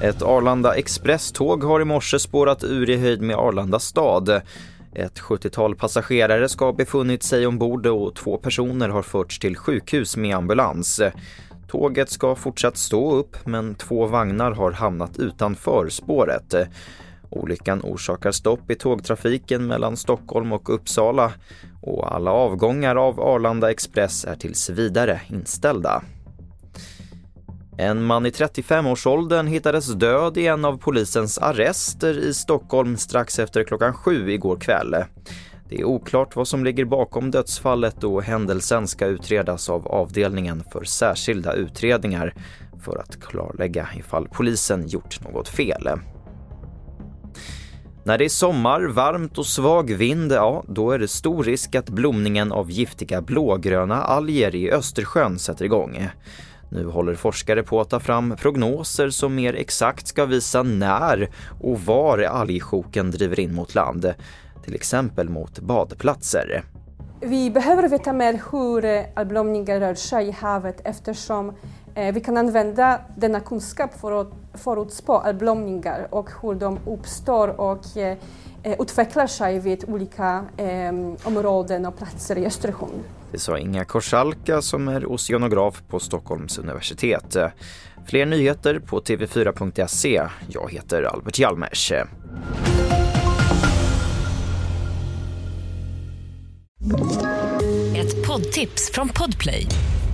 Ett Arlanda Express-tåg har i morse spårat ur i höjd med Arlanda stad. Ett 70-tal passagerare ska ha befunnit sig ombord och två personer har förts till sjukhus med ambulans. Tåget ska fortsatt stå upp men två vagnar har hamnat utanför spåret. Olyckan orsakar stopp i tågtrafiken mellan Stockholm och Uppsala och alla avgångar av Arlanda Express är tills vidare inställda. En man i 35-årsåldern hittades död i en av polisens arrester i Stockholm strax efter klockan sju igår kväll. Det är oklart vad som ligger bakom dödsfallet och händelsen ska utredas av avdelningen för särskilda utredningar för att klarlägga ifall polisen gjort något fel. När det är sommar, varmt och svag vind, ja, då är det stor risk att blomningen av giftiga blågröna alger i Östersjön sätter igång. Nu håller forskare på att ta fram prognoser som mer exakt ska visa när och var algsjoken driver in mot land, till exempel mot badplatser. Vi behöver veta mer hur eh, algblomningar rör sig i havet eftersom eh, vi kan använda denna kunskap för att förutspå algblomningar och hur de uppstår och eh, utvecklar sig vid olika eh, områden och platser i Östersjön. Det sa Inga Korsalka som är oceanograf på Stockholms universitet. Fler nyheter på tv4.se. Jag heter Albert Hjalmers. Ett poddtips från Podplay.